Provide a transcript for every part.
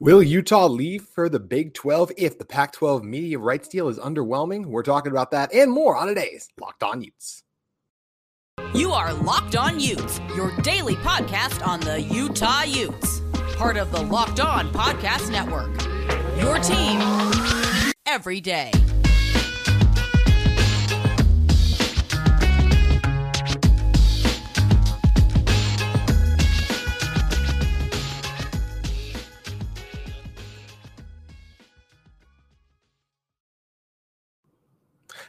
Will Utah leave for the Big 12 if the Pac 12 media rights deal is underwhelming? We're talking about that and more on today's Locked On Utes. You are Locked On Utes, your daily podcast on the Utah Utes, part of the Locked On Podcast Network. Your team every day.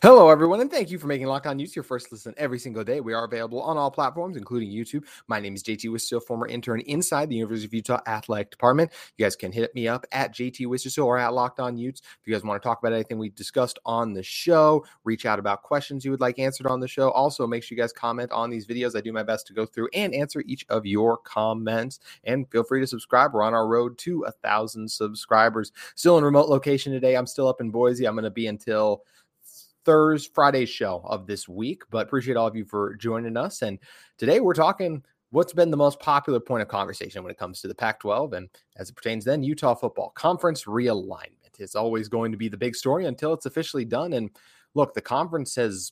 Hello, everyone, and thank you for making Locked On Utes your first listen every single day. We are available on all platforms, including YouTube. My name is JT Wistrcill, former intern inside the University of Utah Athletic Department. You guys can hit me up at JT Wistrcill or at Locked On Utes. If you guys want to talk about anything we discussed on the show, reach out about questions you would like answered on the show. Also, make sure you guys comment on these videos. I do my best to go through and answer each of your comments. And feel free to subscribe. We're on our road to a thousand subscribers. Still in remote location today. I'm still up in Boise. I'm going to be until Thursday, Friday show of this week. But appreciate all of you for joining us. And today we're talking what's been the most popular point of conversation when it comes to the Pac 12 and as it pertains then Utah football conference realignment. It's always going to be the big story until it's officially done. And look, the conference has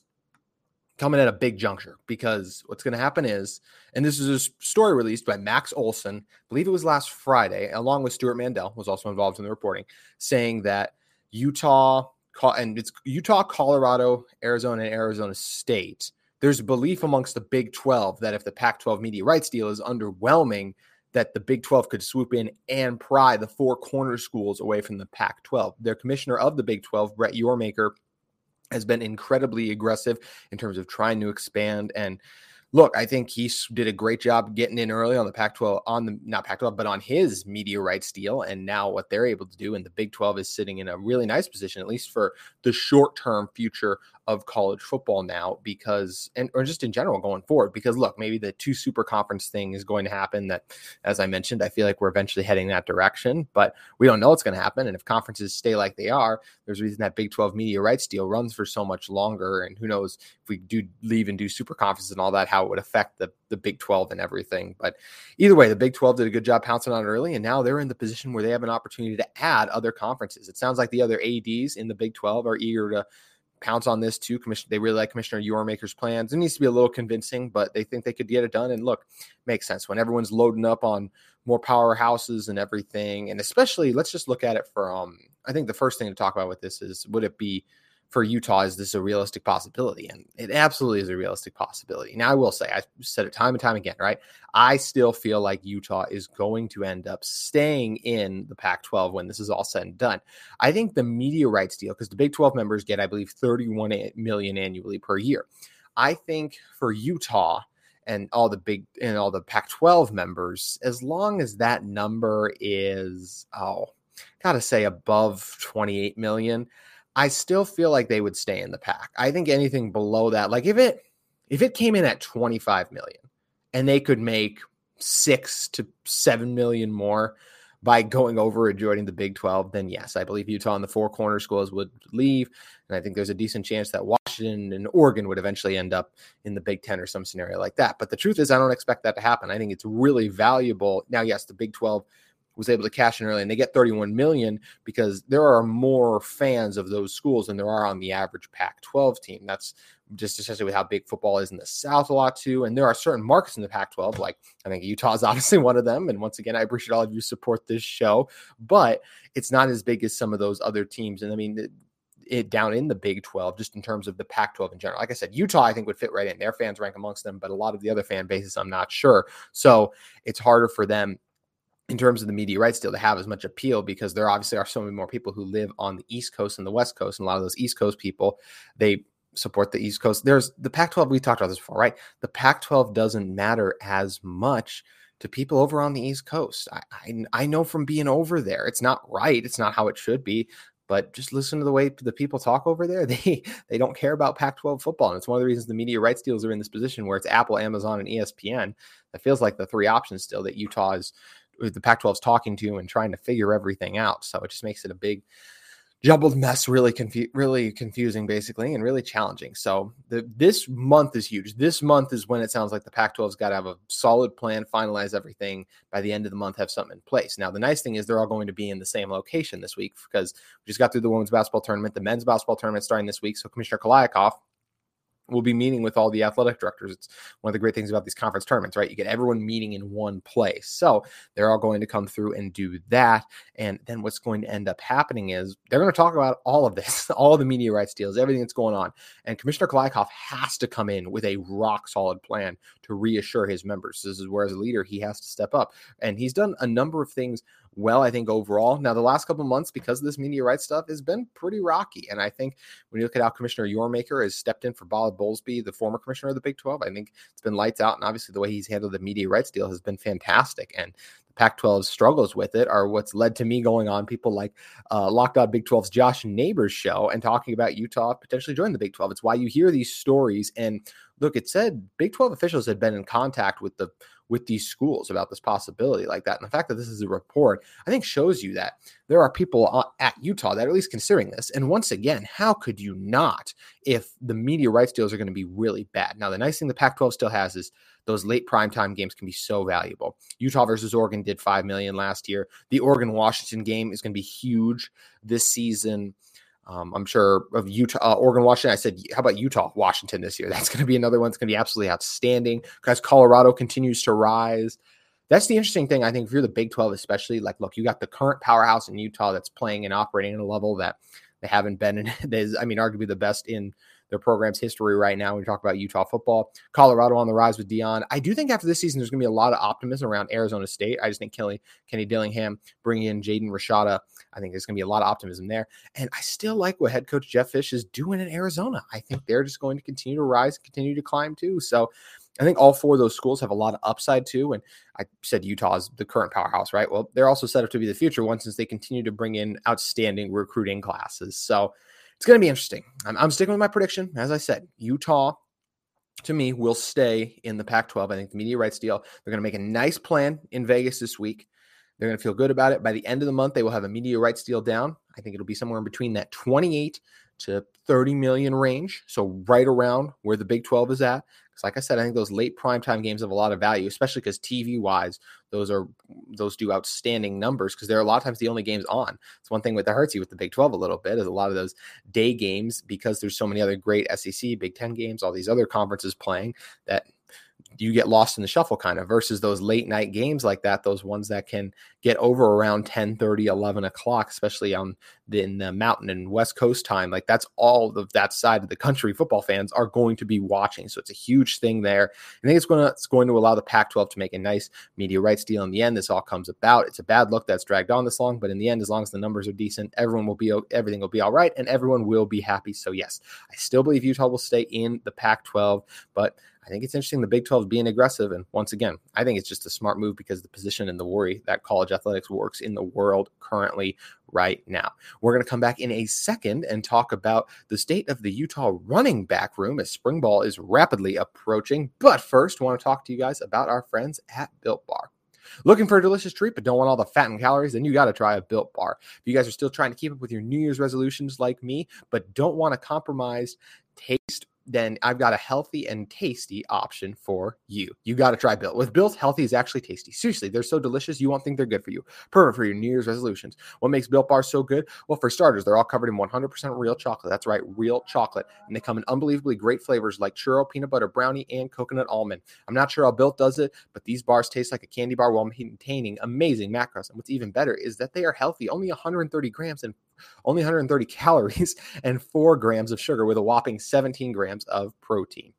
coming at a big juncture because what's going to happen is, and this is a story released by Max Olson, I believe it was last Friday, along with Stewart Mandel, was also involved in the reporting, saying that Utah and it's Utah, Colorado, Arizona, and Arizona State. There's belief amongst the Big 12 that if the Pac 12 media rights deal is underwhelming, that the Big 12 could swoop in and pry the four corner schools away from the Pac 12. Their commissioner of the Big 12, Brett Yormaker, has been incredibly aggressive in terms of trying to expand and look, I think he did a great job getting in early on the Pac 12, on the not Pac 12, but on his media rights deal. And now what they're able to do, and the Big 12 is sitting in a really nice position, at least for the short term future of college football now, because, and or just in general going forward, because look, maybe the two super conference thing is going to happen. That, as I mentioned, I feel like we're eventually heading that direction, but we don't know what's going to happen. And if conferences stay like they are, there's a reason that Big 12 media rights deal runs for so much longer. And who knows if we do leave and do super conferences and all that, how it would affect the, the Big 12 and everything. But either way, the Big 12 did a good job pouncing on it early, and now they're in the position where they have an opportunity to add other conferences. It sounds like the other ADs in the Big 12 are eager to pounce on this too. Commission, they really like Commissioner Yormark's plans. It needs to be a little convincing, but they think they could get it done. And look, makes sense when everyone's loading up on more powerhouses and everything. And especially, let's just look at it from. I think the first thing to talk about with this is would it be for Utah, is this a realistic possibility? And it absolutely is a realistic possibility. Now, I will say, I said it time and time again, right? I still feel like Utah is going to end up staying in the Pac 12 when this is all said and done. I think the media rights deal, because the Big 12 members get, I believe, 31 million annually per year. I think for Utah, and all the big and all the Pac 12 members, as long as that number is, oh, gotta say above 28 million, I still feel like they would stay in the pack. I think anything below that, like if it if it came in at 25 million and they could make six to seven million more by going over and joining the Big 12, then yes, I believe Utah and the four corner schools would leave. And I think there's a decent chance that Washington and Oregon would eventually end up in the Big 10 or some scenario like that. But the truth is, I don't expect that to happen. I think it's really valuable. Now, yes, the Big 12 was able to cash in early and they get 31 million because there are more fans of those schools than there are on the average Pac 12 team. That's just especially with how big football is in the South a lot too. And there are certain markets in the Pac 12, like I think Utah is obviously one of them. And once again, I appreciate all of you support this show, but it's not as big as some of those other teams. And I mean, it, it down in the Big 12, just in terms of the Pac 12 in general. Like I said, Utah, I think, would fit right in. Their fans rank amongst them, but a lot of the other fan bases, I'm not sure. So it's harder for them in terms of the media rights deal to have as much appeal because there obviously are so many more people who live on the East Coast and the West Coast. And a lot of those East Coast people, they support the East Coast. There's the Pac 12, we talked about this before, right? The Pac 12 doesn't matter as much to people over on the East Coast. I, I, I know from being over there, it's not right. It's not how it should be. But just listen to the way the people talk over there. They they don't care about Pac-12 football, and it's one of the reasons the media rights deals are in this position where it's Apple, Amazon, and ESPN. That feels like the three options still that Utah is the Pac 12 is talking to and trying to figure everything out. So it just makes it a big jumbled mess really confu- really confusing basically and really challenging. So the, this month is huge. This month is when it sounds like the pac 12's got to have a solid plan finalize everything. By the end of the month have something in place. Now the nice thing is they're all going to be in the same location this week because we just got through the women's basketball tournament. The men's basketball tournament starting this week. So commissioner Kliavkoff we'll be meeting with all the athletic directors. It's one of the great things about these conference tournaments, right? You get everyone meeting in one place. So they're all going to come through and do that. And then what's going to end up happening is they're going to talk about all of this, all the media rights deals, everything that's going on. And Commissioner Kliavkoff has to come in with a rock solid plan to reassure his members. This is where, as a leader, he has to step up. And he's done a number of things well, I think overall. Now, the last couple months, because of this media rights stuff, has been pretty rocky. And I think when you look at how Commissioner Yormarker has stepped in for Bob Bowlesby, the former commissioner of the Big 12, I think it's been lights out. And obviously, the way he's handled the media rights deal has been fantastic. And the Pac 12's struggles with it are what's led to me going on people like uh, Locked On Big 12's Josh Neighbors show and talking about Utah potentially joining the Big 12. It's why you hear these stories. And look, it said Big 12 officials had been in contact with the with these schools about this possibility like that. And the fact that this is a report, I think, shows you that there are people at Utah that are at least considering this. And once again, how could you not if the media rights deals are going to be really bad? Now, the nice thing the Pac 12 still has is those late primetime games can be so valuable. Utah versus Oregon did 5 million last year. The Oregon Washington game is going to be huge this season. Um, I'm sure of Utah, uh, Oregon, Washington. I said, how about Utah, Washington this year? That's going to be another one that's going to be absolutely outstanding because Colorado continues to rise. That's the interesting thing. I think if you're the Big 12, especially, like, look, you got the current powerhouse in Utah that's playing and operating at a level that they haven't been in. I mean, arguably the best in their program's history right now. When we talk about Utah football, Colorado on the rise with Deion. I do think after this season, there's going to be a lot of optimism around Arizona State. I just think Kelly, Kenny Dillingham, bringing in Jaden Rashada, I think there's going to be a lot of optimism there. And I still like what head coach Jedd Fisch is doing in Arizona. I think they're just going to continue to rise, continue to climb too. So I think all four of those schools have a lot of upside too. And I said Utah is the current powerhouse, right? Well, they're also set up to be the future one since they continue to bring in outstanding recruiting classes. So it's going to be interesting. I'm, I'm sticking with my prediction. As I said, Utah to me will stay in the Pac 12. I think the media rights deal, they're going to make a nice plan in Vegas this week. They're going to feel good about it. By the end of the month, they will have a media rights deal down. I think it'll be somewhere in between that 28 to 30 million range. So right around where the Big 12 is at. Because like I said, I think those late primetime games have a lot of value, especially because TV wise, those are those do outstanding numbers because they're a lot of times the only games on. It's one thing with the hurts you with the Big 12 a little bit is a lot of those day games because there's so many other great SEC, Big 10 games, all these other conferences playing that you get lost in the shuffle kind of versus those late night games like that those ones that can get over around 10 30 11 o'clock especially on the, in the mountain and west coast time like that's all of that side of the country football fans are going to be watching. So it's a huge thing there. I think it's going to it's going to allow the pac 12 to make a nice media rights deal. In the end this all comes about. It's a bad look that's dragged on this long but in the end as long as the numbers are decent everyone will be everything will be all right and everyone will be happy. So yes i still believe utah will stay in the pac 12 but I think it's interesting the Big 12 being aggressive. And once again, I think it's just a smart move because the position and the worry that college athletics works in the world currently right now. We're going to come back in a second and talk about the state of the Utah running back room as spring ball is rapidly approaching. But first, want to talk to you guys about our friends at Built Bar. Looking for a delicious treat, but don't want all the fat and calories? Then you got to try a built bar. If you guys are still trying to keep up with your New Year's resolutions like me, but don't want to compromise taste then I've got a healthy and tasty option for you. You got to try Built. With Built, healthy is actually tasty. Seriously, they're so delicious, you won't think they're good for you. Perfect for your New Year's resolutions. What makes Built bars so good? Well, for starters, they're all covered in 100% real chocolate. That's right, real chocolate. And they come in unbelievably great flavors like churro, peanut butter brownie, and coconut almond. I'm not sure how Built does it, but these bars taste like a candy bar while maintaining amazing macros. And what's even better is that they are healthy, only 130 grams and only 130 calories and four grams of sugar with a whopping 17 grams of protein.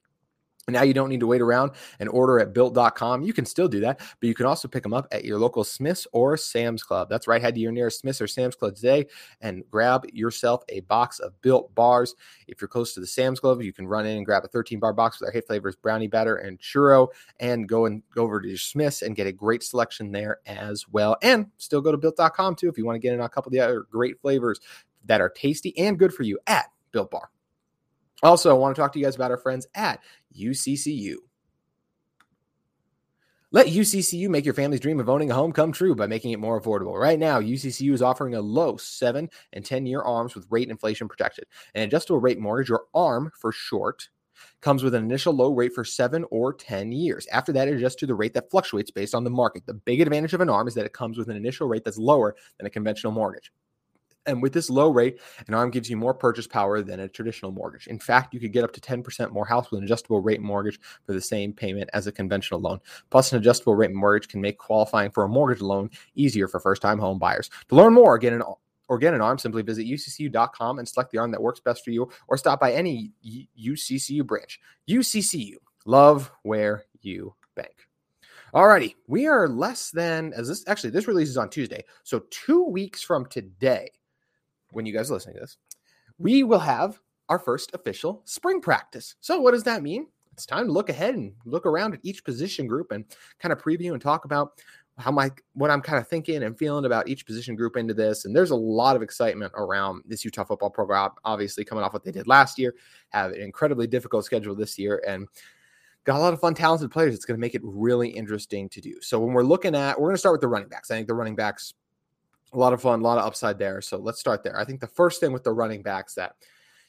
Now you don't need to wait around and order at built.com. You can still do that, but you can also pick them up at your local Smith's or Sam's Club. That's right. Head to your nearest Smith's or Sam's Club today and grab yourself a box of built bars. If you're close to the Sam's Club, you can run in and grab a 13 bar box with our hit flavors, brownie batter, and churro, and go and go over to your Smith's and get a great selection there as well. And still go to built.com too if you want to get in on a couple of the other great flavors that are tasty and good for you at Built Bar. Also, I want to talk to you guys about our friends at UCCU. Let UCCU make your family's dream of owning a home come true by making it more affordable. Right now, UCCU is offering a low 7 and 10 year ARMs with rate inflation protected. An adjustable rate mortgage, or ARM for short, comes with an initial low rate for 7 or 10 years. After that, it adjusts to the rate that fluctuates based on the market. The big advantage of an ARM is that it comes with an initial rate that's lower than a conventional mortgage. And with this low rate, an ARM gives you more purchase power than a traditional mortgage. In fact, you could get up to 10% more house with an adjustable rate mortgage for the same payment as a conventional loan. Plus, an adjustable rate mortgage can make qualifying for a mortgage loan easier for first time home buyers. To learn more, get an or get an arm, simply visit uccu.com and select the arm that works best for you, or stop by any UCCU branch. UCCU, love where you bank. Alrighty, we are less than as this actually this releases on Tuesday, so two weeks from today when you guys are listening to this, we will have our first official spring practice. So, what does that mean? It's time to look ahead and look around at each position group and kind of preview and talk about how my what I'm kind of thinking and feeling about each position group into this. And there's a lot of excitement around this Utah football program. Obviously, coming off what they did last year, have an incredibly difficult schedule this year, and got a lot of fun, talented players. It's going to make it really interesting to do. So when we're looking at, we're going to start with the running backs. I think the running backs a lot of fun, a lot of upside there. So let's start there. I think the first thing with the running backs that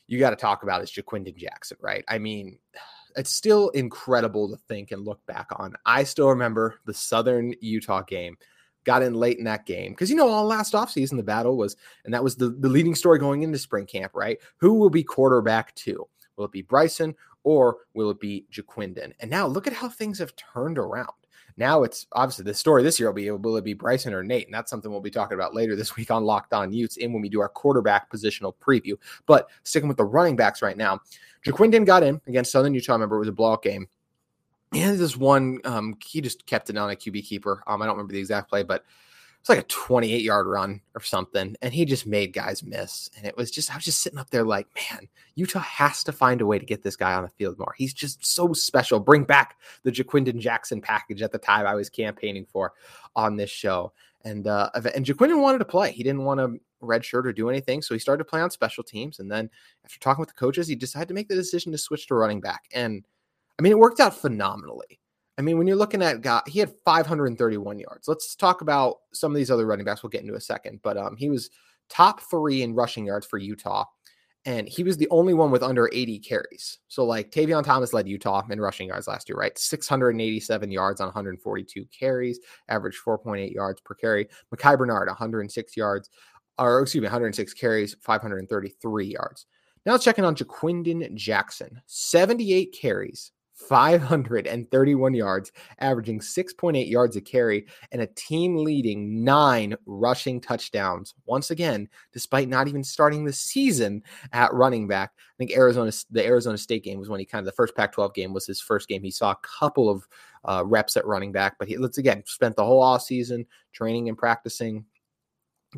you got to talk about is Ja'Quinden Jackson, right? I mean, it's still incredible to think and look back on. I still remember the Southern Utah game. Got in late in that game because you know all last offseason the battle was, and that was the, the leading story going into spring camp, right? Who will be quarterback two? Will it be Bryson or will it be Ja'Quinden? And now look at how things have turned around. Now it's obviously the story this year will be will it be Bryson or Nate? And that's something we'll be talking about later this week on Locked On Utes and when we do our quarterback positional preview. But sticking with the running backs right now, Ja'Quinden got in against Southern Utah. Remember, it was a blowout game. And this one, um, he just kept it on a QB keeper. Um, I don't remember the exact play, but it's like a 28 yard run or something. And he just made guys miss. And it was just, I was just sitting up there like, man, Utah has to find a way to get this guy on the field more. He's just so special. Bring back the Ja'Quinden Jackson package at the time I was campaigning for on this show. And uh, and Ja'Quinden wanted to play. He didn't want to redshirt or do anything. So he started to play on special teams. And then after talking with the coaches, he decided to make the decision to switch to running back. And I mean, it worked out phenomenally. I mean, when you're looking at guy, he had 531 yards. Let's talk about some of these other running backs. We'll get into a second, but um, he was top three in rushing yards for Utah, and he was the only one with under 80 carries. So, like Tavion Thomas led Utah in rushing yards last year, right? 687 yards on 142 carries, average 4.8 yards per carry. Micah Bernard, 106 yards, or excuse me, 106 carries, 533 yards. Now let's check in on Ja'Quinden Jackson, 78 carries, 531 yards, averaging 6.8 yards a carry, and a team leading nine rushing touchdowns. Once again, despite not even starting the season at running back. I think Arizona, the Arizona State game was when he kind of the first Pac 12 game was his first game. He saw a couple of uh, reps at running back, but he, let's again, spent the whole off season training and practicing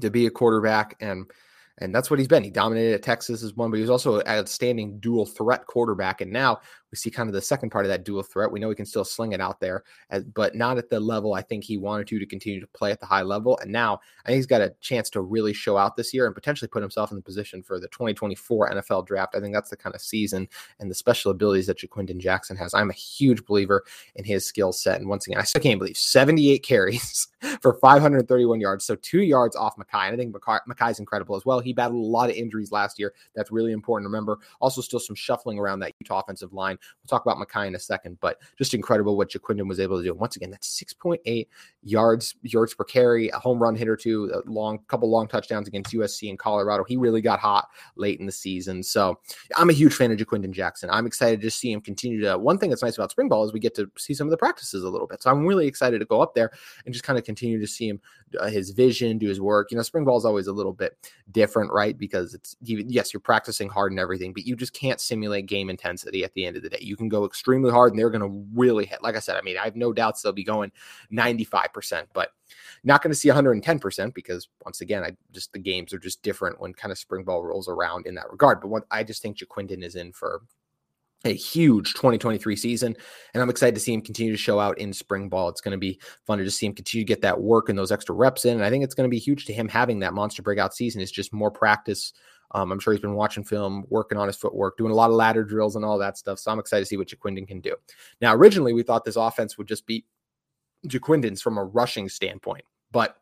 to be a quarterback. And and that's what he's been. He dominated at Texas as one, but he was also an outstanding dual threat quarterback. And now we see kind of the second part of that dual threat. We know he can still sling it out there, as, but not at the level I think he wanted to to continue to play at the high level. And now I think he's got a chance to really show out this year and potentially put himself in the position for the 2024 NFL draft. I think that's the kind of season and the special abilities that Ja'Quinden Jackson has. I'm a huge believer in his skill set. And once again, I still can't believe 78 carries for 531 yards. So two yards off Micah. And I think Micah's incredible as well. He battled a lot of injuries last year. That's really important to remember. Also, still some shuffling around that Utah offensive line. We'll talk about Micah in a second, but just incredible what Ja'Quinden was able to do. And once again, that's 6.8 yards yards per carry, a home run hit or two, a long couple long touchdowns against USC and Colorado. He really got hot late in the season. So I'm a huge fan of Ja'Quinden Jackson. I'm excited to see him continue to. One thing that's nice about spring ball is we get to see some of the practices a little bit. So I'm really excited to go up there and just kind of continue to see him, uh, his vision, do his work. You know, spring ball is always a little bit different, right? Because it's yes, you're practicing hard and everything, but you just can't simulate game intensity at the end of the day. You can go extremely hard and they're going to really hit. Like I said, I mean, I have no doubts they'll be going 95%, but not going to see 110% because once again, I just the games are just different when kind of spring ball rolls around in that regard. But what I just think Ja'Quinden is in for a huge 2023 season. And I'm excited to see him continue to show out in spring ball. It's going to be fun to just see him continue to get that work and those extra reps in. And I think it's going to be huge to him having that monster breakout season. It's just more practice. Um, I'm sure he's been watching film, working on his footwork, doing a lot of ladder drills and all that stuff. So I'm excited to see what Ja'Quinden can do. Now, originally, we thought this offense would just be Ja'Quinden's from a rushing standpoint. But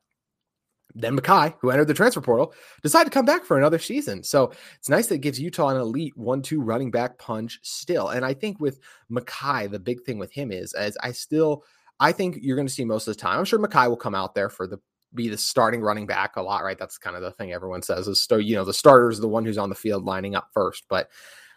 then Micah, who entered the transfer portal, decided to come back for another season. So it's nice that it gives Utah an elite one-two running back punch still. And I think with Micah, the big thing with him is as I still I think you're going to see most of the time. I'm sure Micah will come out there for the be the starting running back a lot, right? That's kind of the thing everyone says is so you know the starter is the one who's on the field lining up first. But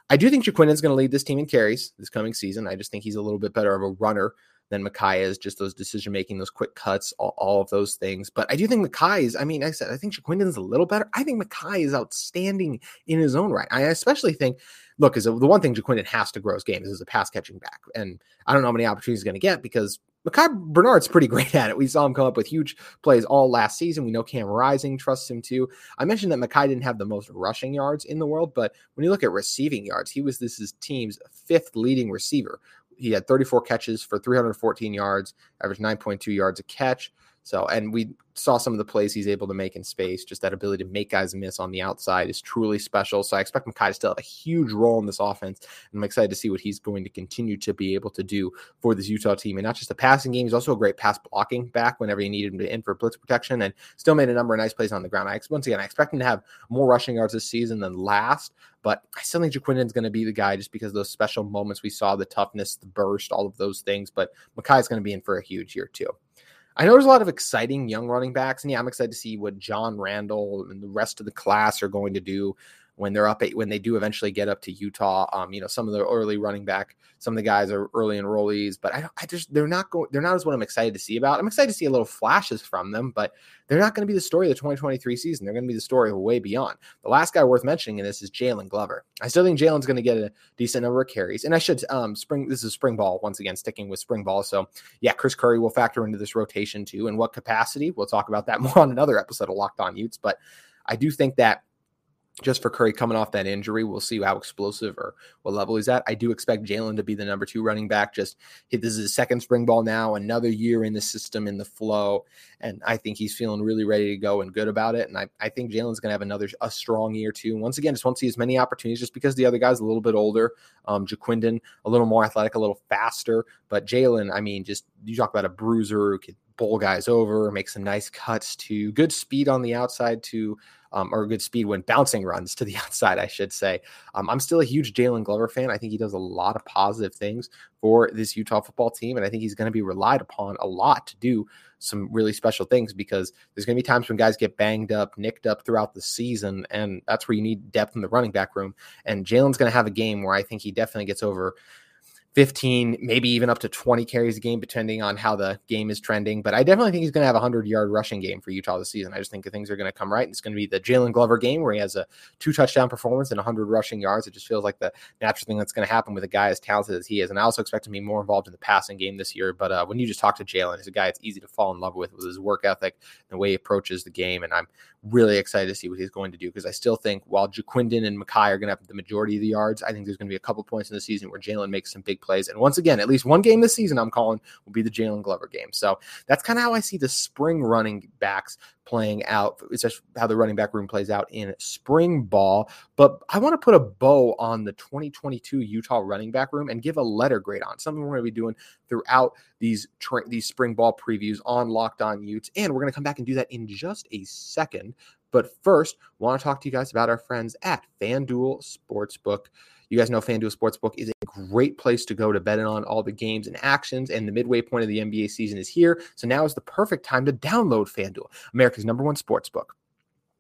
I do think Ja'Quinden's going to lead this team in carries this coming season. I just think he's a little bit better of a runner than Micah is. Just those decision making, those quick cuts, all, all, of those things. But I do think Micah is. I mean, I said I think Ja'Quinden's a little better. I think Micah is outstanding in his own right. I especially think. Look, is the one thing Ja'Quinden has to grow his game is as a pass catching back, and I don't know how many opportunities he's going to get because Micah Bernard's pretty great at it. We saw him come up with huge plays all last season. We know Cam Rising trusts him too. I mentioned that Micah didn't have the most rushing yards in the world, but when you look at receiving yards, he was this is team's fifth leading receiver he had 34 catches for 314 yards, averaged 9.2 yards a catch. So, and we saw some of the plays he's able to make in space. Just that ability to make guys miss on the outside is truly special. So, I expect Micah to still have a huge role in this offense. And I'm excited to see what he's going to continue to be able to do for this Utah team. And not just the passing game, he's also a great pass blocking back whenever you needed him to in for blitz protection and still made a number of nice plays on the ground. I, once again, I expect him to have more rushing yards this season than last. But I still think Ja'Quinden's going to be the guy just because those special moments we saw, the toughness, the burst, all of those things. But Micah's going to be in for a huge year, too. I know there's a lot of exciting young running backs, and yeah, I'm excited to see what John Randle and the rest of the class are going to do when they're up when they do eventually get up to Utah. Um, you know, some of the early running back, some of the guys are early enrollees, but I, I just they're not going they're not as what I'm excited to see about. I'm excited to see a little flashes from them, but they're not going to be the story of the 2023 season. They're going to be the story of way beyond. The last guy worth mentioning in this is Jaylon Glover. I still think Jaylon's going to get a decent number of carries, and I should um spring this is spring ball once again, sticking with spring ball. So yeah, Chris Curry will factor into this rotation too. In what capacity? We'll talk about that more on another episode of Locked On Utes, but I do think that just for Curry coming off that injury. We'll see how explosive or what level he's at. I do expect Jaylon to be the number two running back. Just this is his second spring ball now, another year in the system, in the flow. And I think he's feeling really ready to go and good about it. And I, I think Jaylon's going to have another a strong year too. Once again, just want to see as many opportunities just because the other guy's a little bit older. Um, Ja'Quinden, a little more athletic, a little faster. But Jaylon, I mean, just you talk about a bruiser who could bowl guys over, make some nice cuts to good speed on the outside to um, or good speed when bouncing runs to the outside, I should say. Um, I'm still a huge Jaylon Glover fan. I think he does a lot of positive things for this Utah football team, and I think he's going to be relied upon a lot to do some really special things because there's going to be times when guys get banged up, nicked up throughout the season, and that's where you need depth in the running back room. And Jaylon's going to have a game where I think he definitely gets over 15, maybe even up to 20 carries a game, depending on how the game is trending. But I definitely think he's going to have a 100 yard rushing game for Utah this season. I just think things are going to come right. It's going to be the Jaylon Glover game where he has a two touchdown performance and 100 rushing yards. It just feels like the natural thing that's going to happen with a guy as talented as he is. And I also expect him to be more involved in the passing game this year. But uh, when you just talk to Jaylon, he's a guy it's easy to fall in love with with his work ethic and the way he approaches the game. And I'm really excited to see what he's going to do because I still think while Ja'Quinden and Micah are going to have the majority of the yards, I think there's going to be a couple points in the season where Jaylon makes some big plays. And once again, at least one game this season I'm calling will be the Jaylon Glover game. So that's kind of how I see the spring running backs playing out. It's just how the running back room plays out in spring ball. But I want to put a bow on the 2022 Utah running back room and give a letter grade on something we're going to be doing throughout these tra- these spring ball previews on Locked On Utes. And we're going to come back and do that in just a second. But first, want to talk to you guys about our friends at FanDuel Sportsbook. You guys know FanDuel Sportsbook is a great place to go to bet on all the games and actions, and the midway point of the NBA season is here. So now is the perfect time to download FanDuel, America's number one sportsbook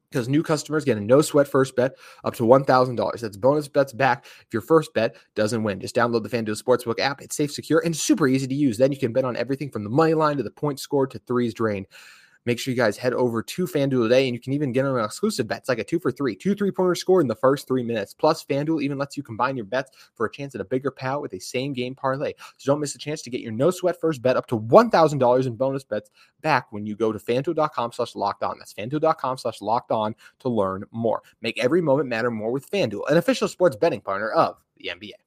because new customers get a no sweat first bet up to $1,000. That's bonus bets back if your first bet doesn't win. Just download the FanDuel Sportsbook app. It's safe, secure, and super easy to use. Then you can bet on everything from the money line to the points scored to threes drained. Make sure you guys head over to FanDuel today and you can even get on an exclusive bet. It's like a two for three, two three pointer score in the first three minutes. Plus, FanDuel even lets you combine your bets for a chance at a bigger payout with a same game parlay. So don't miss a chance to get your no sweat first bet up to $1,000 in bonus bets back when you go to fanduel.com slash locked on. That's fanduel.com slash locked on to learn more. Make every moment matter more with FanDuel, an official sports betting partner of the NBA.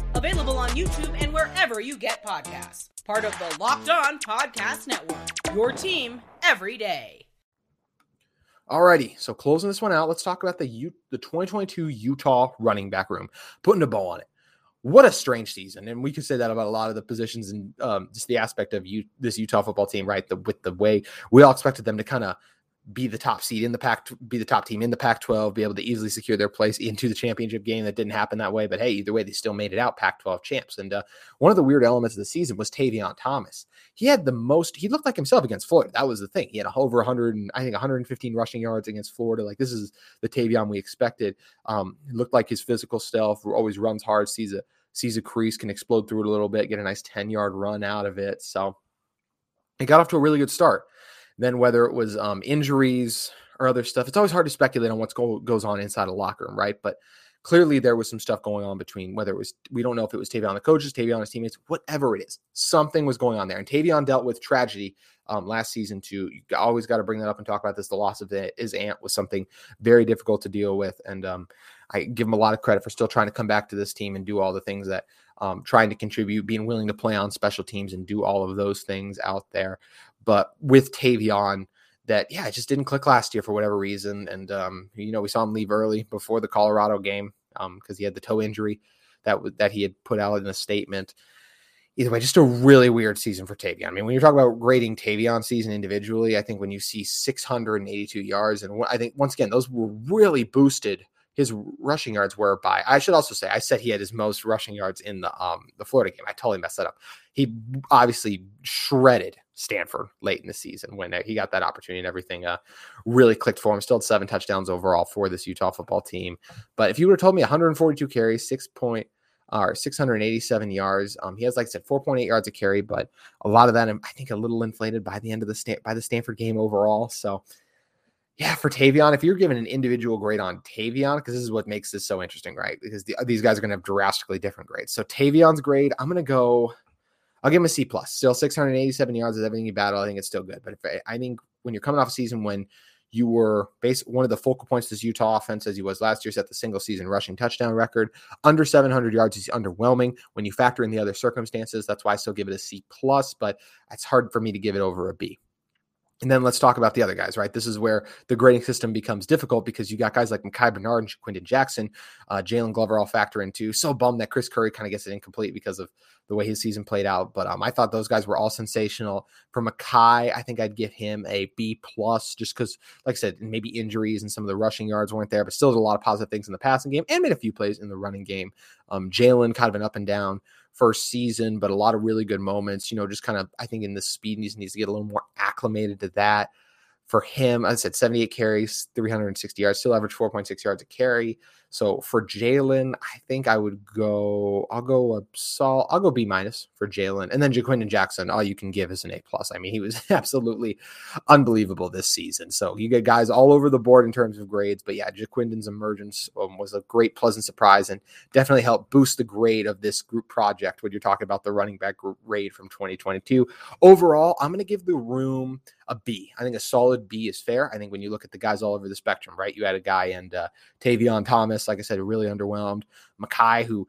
Available on YouTube and wherever you get podcasts. Part of the Locked On Podcast Network. Your team every day. Alrighty, so closing this one out, let's talk about the U- the 2022 Utah running back room. Putting a bow on it. What a strange season, and we could say that about a lot of the positions and um, just the aspect of you this Utah football team, right? The with the way we all expected them to kind of be the top seed in the pack, be the top team in the Pac 12, be able to easily secure their place into the championship game. That didn't happen that way. But hey, either way, they still made it out Pac 12 champs. And uh, one of the weird elements of the season was Tavion Thomas. He had the most, he looked like himself against Florida. That was the thing. He had over 100, and, I think 115 rushing yards against Florida. Like this is the Tavion we expected. Um, looked like his physical self, always runs hard, sees a, sees a crease, can explode through it a little bit, get a nice 10 yard run out of it. So he got off to a really good start. Then whether it was um, injuries, or other stuff. It's always hard to speculate on what's go, goes on inside a locker room, right? But clearly there was some stuff going on between whether it was we don't know if it was Tavion the coaches, Tavion his teammates, whatever it is, something was going on there. And Tavion dealt with tragedy um, last season too. You always got to bring that up and talk about this. The loss of his aunt was something very difficult to deal with, and um, I give him a lot of credit for still trying to come back to this team and do all the things that um, trying to contribute, being willing to play on special teams and do all of those things out there. But with Tavion that yeah, it just didn't click last year for whatever reason. And um, you know, we saw him leave early before the Colorado game because um, he had the toe injury that w- that he had put out in a statement. Either way, just a really weird season for Tavion. I mean, when you're talking about grading Tavion season individually, I think when you see 682 yards, and I think once again those were really boosted his rushing yards were by. I should also say I said he had his most rushing yards in the um the Florida game. I totally messed that up. He obviously shredded Stanford late in the season when uh, he got that opportunity and everything uh, really clicked for him. Still had seven touchdowns overall for this Utah football team. But if you would have told me 142 carries, six point or 687 yards, um, he has like I said 4.8 yards a carry, but a lot of that I think a little inflated by the end of the Stan- by the Stanford game overall. So yeah, for Tavion, if you're given an individual grade on Tavion, because this is what makes this so interesting, right? Because the, these guys are going to have drastically different grades. So Tavion's grade, I'm going to go. I'll give him a C plus. Still 687 yards is everything you battle. I think it's still good. But if I, I think when you're coming off a season when you were one of the focal points of this Utah offense as he was last year, set the single season rushing touchdown record. Under 700 yards is underwhelming when you factor in the other circumstances. That's why I still give it a C plus, but it's hard for me to give it over a B. And then let's talk about the other guys, right? This is where the grading system becomes difficult because you got guys like Micah Bernard and Quinton Jackson, uh, Jaylon Glover all factor into. So bummed that Chris Curry kind of gets it incomplete because of the way his season played out. But um, I thought those guys were all sensational. For Micah, I think I'd give him a B plus just because, like I said, maybe injuries and some of the rushing yards weren't there, but still did a lot of positive things in the passing game and made a few plays in the running game. Um, Jaylon kind of an up and down first season, but a lot of really good moments. You know, just kind of I think in the speed needs needs to get a little more acclimated to that. For him, I said 78 carries, 360 yards, still average 4.6 yards a carry. So for Jaylon, I think I would go. I'll go a Saul. I'll go B minus for Jaylon, and then Ja'Quinden Jackson. All you can give is an A plus. I mean, he was absolutely unbelievable this season. So you get guys all over the board in terms of grades. But yeah, Ja'Quinden's emergence um, was a great, pleasant surprise, and definitely helped boost the grade of this group project. When you're talking about the running back grade from 2022, overall, I'm going to give the room a B. I think a solid B is fair. I think when you look at the guys all over the spectrum, right? You had a guy and uh, Tavion Thomas, like I said, really underwhelmed. Micah, who,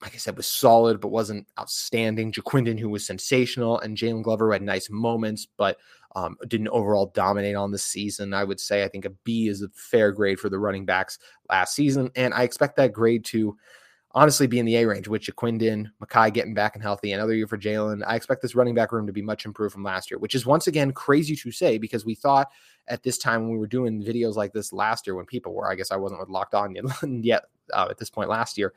like I said, was solid but wasn't outstanding. Ja'Quinden, who was sensational, and Jaylon Glover, had nice moments but um, didn't overall dominate on the season. I would say I think a B is a fair grade for the running backs last season, and I expect that grade to honestly be in the A range with Ja'Quinden, Micah getting back and healthy, another year for Jaylon. I expect this running back room to be much improved from last year, which is once again crazy to say because we thought at this time when we were doing videos like this last year when people were, I guess I wasn't with Locked On yet uh, at this point last year,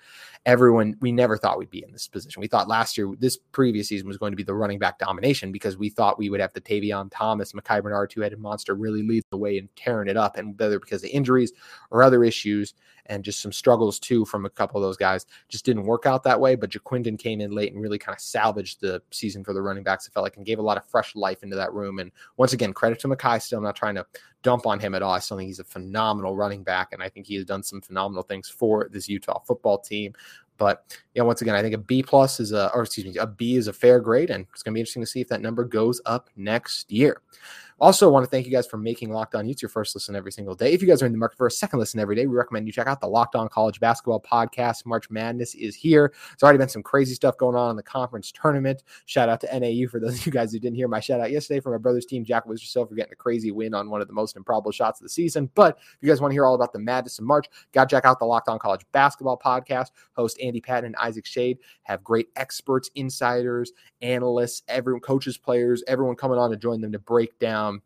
everyone, we never thought we'd be in this position. We thought last year, this previous season was going to be the running back domination because we thought we would have the Tavion Thomas, Micah Bernard two headed monster really lead the way and tearing it up. And whether because of injuries or other issues and just some struggles too from a couple of those guys, just didn't work out that way. But Ja'Quinden came in late and really kind of salvaged the season for the running backs. It felt like and gave a lot of fresh life into that room. And once again, credit to Micah still. Not trying to dump on him at all. I still think he's a phenomenal running back, and I think he has done some phenomenal things for this Utah football team. But yeah, once again, I think a B plus is a, or excuse me, a B is a fair grade, and it's going to be interesting to see if that number goes up next year. Also, want to thank you guys for making Locked On Utes your first listen every single day. If you guys are in the market for a second listen every day, we recommend you check out the Locked On College Basketball Podcast. March Madness is here. There's already been some crazy stuff going on in the conference tournament. Shout out to NAU for those of you guys who didn't hear my shout out yesterday for my brother's team, Jack yourself for getting a crazy win on one of the most improbable shots of the season. But if you guys want to hear all about the madness in March, got to check out the Locked On College Basketball Podcast. Host Andy Patton and Isaac Shade have great experts, insiders, analysts, everyone, coaches, players, everyone coming on to join them to break down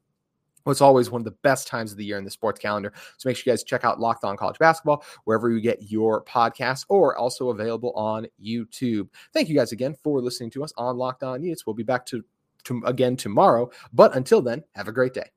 it's always one of the best times of the year in the sports calendar. So make sure you guys check out Locked On College Basketball wherever you get your podcasts or also available on YouTube. Thank you guys again for listening to us on Locked On Utes. We'll be back to, to again tomorrow. But until then, have a great day.